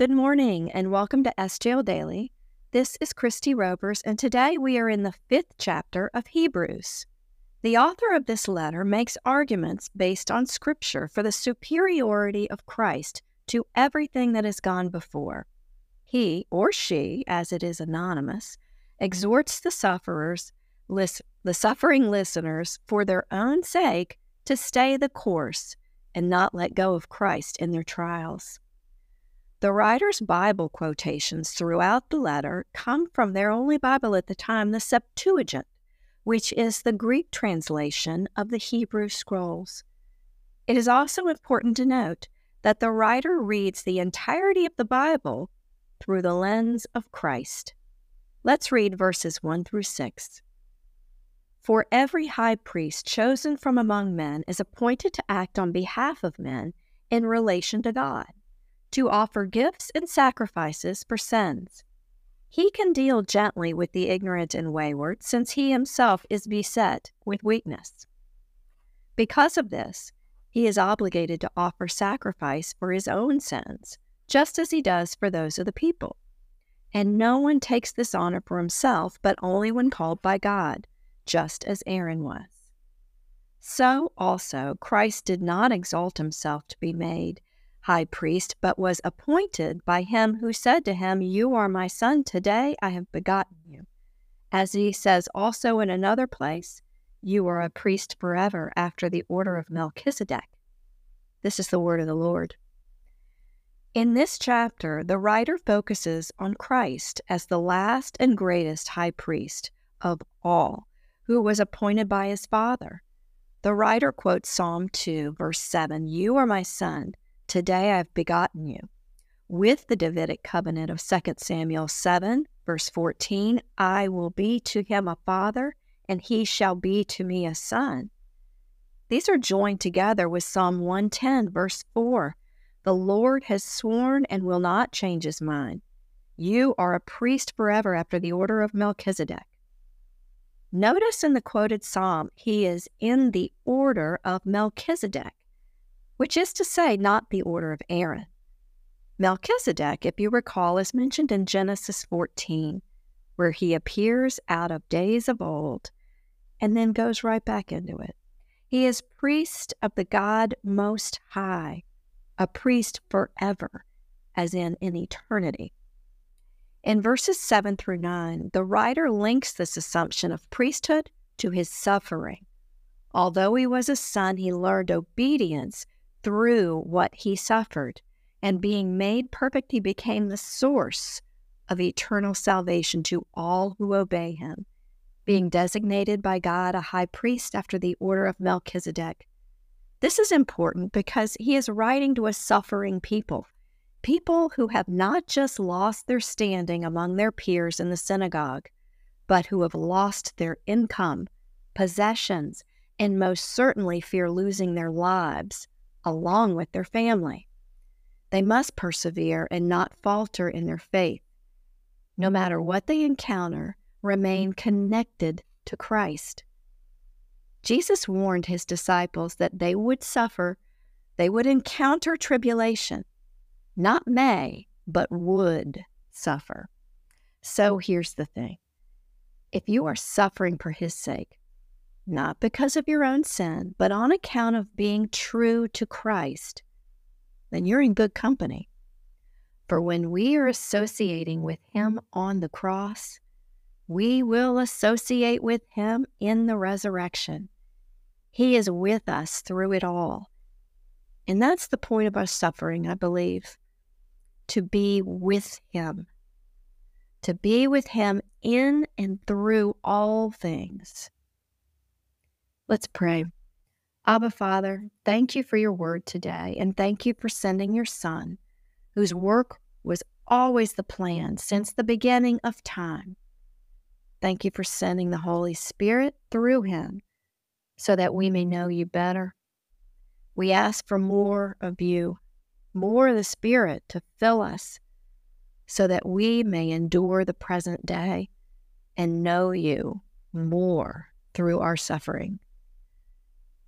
Good morning and welcome to SJL Daily. This is Kristie Robers, and today we are in the fifth chapter of Hebrews. The author of this letter makes arguments based on Scripture for the superiority of Christ to everything that has gone before. He, or she, as it is anonymous, exhorts the sufferers, the suffering listeners, for their own sake, to stay the course and not let go of Christ in their trials. The writer's Bible quotations throughout the letter come from their only Bible at the time, the Septuagint, which is the Greek translation of the Hebrew scrolls. It is also important to note that the writer reads the entirety of the Bible through the lens of Christ. Let's read verses 1 through 6. For every high priest chosen from among men is appointed to act on behalf of men in relation to God to offer gifts and sacrifices for sins. He can deal gently with the ignorant and wayward, since he himself is beset with weakness. Because of this, he is obligated to offer sacrifice for his own sins, just as he does for those of the people. And no one takes this honor for himself, but only when called by God, just as Aaron was. So also Christ did not exalt himself to be made high priest, but was appointed by him who said to him, You are my son, today I have begotten you. As he says also in another place, You are a priest forever after the order of Melchizedek. This is the word of the Lord. In this chapter, the writer focuses on Christ as the last and greatest high priest of all, who was appointed by his Father. The writer quotes Psalm 2, verse 7 You are my son. Today I've begotten you. With the Davidic covenant of 2 Samuel 7, verse 14, I will be to him a father, and he shall be to me a son. These are joined together with Psalm 110, verse 4. The Lord has sworn and will not change his mind. You are a priest forever after the order of Melchizedek. Notice in the quoted psalm, he is in the order of Melchizedek which is to say, not the order of Aaron. Melchizedek, if you recall, is mentioned in Genesis 14, where he appears out of days of old and then goes right back into it. He is priest of the God Most High, a priest forever, as in in eternity. In verses 7 through 9, the writer links this assumption of priesthood to his suffering. Although he was a son, he learned obedience through what he suffered. And being made perfect, he became the source of eternal salvation to all who obey him, being designated by God a high priest after the order of Melchizedek. This is important because he is writing to a suffering people, people who have not just lost their standing among their peers in the synagogue, but who have lost their income, possessions, and most certainly fear losing their lives along with their family. They must persevere and not falter in their faith. No matter what they encounter, remain connected to Christ. Jesus warned his disciples that they would suffer, they would encounter tribulation, not may, but would suffer. So here's the thing if you are suffering for his sake, not because of your own sin, but on account of being true to Christ, then you're in good company. For when we are associating with Him on the cross, we will associate with Him in the resurrection. He is with us through it all. And that's the point of our suffering, I believe to be with Him, to be with Him in and through all things. Let's pray. Abba, Father, thank you for your word today, and thank you for sending your Son, whose work was always the plan since the beginning of time. Thank you for sending the Holy Spirit through him so that we may know you better. We ask for more of you, more of the Spirit to fill us so that we may endure the present day and know you more through our suffering.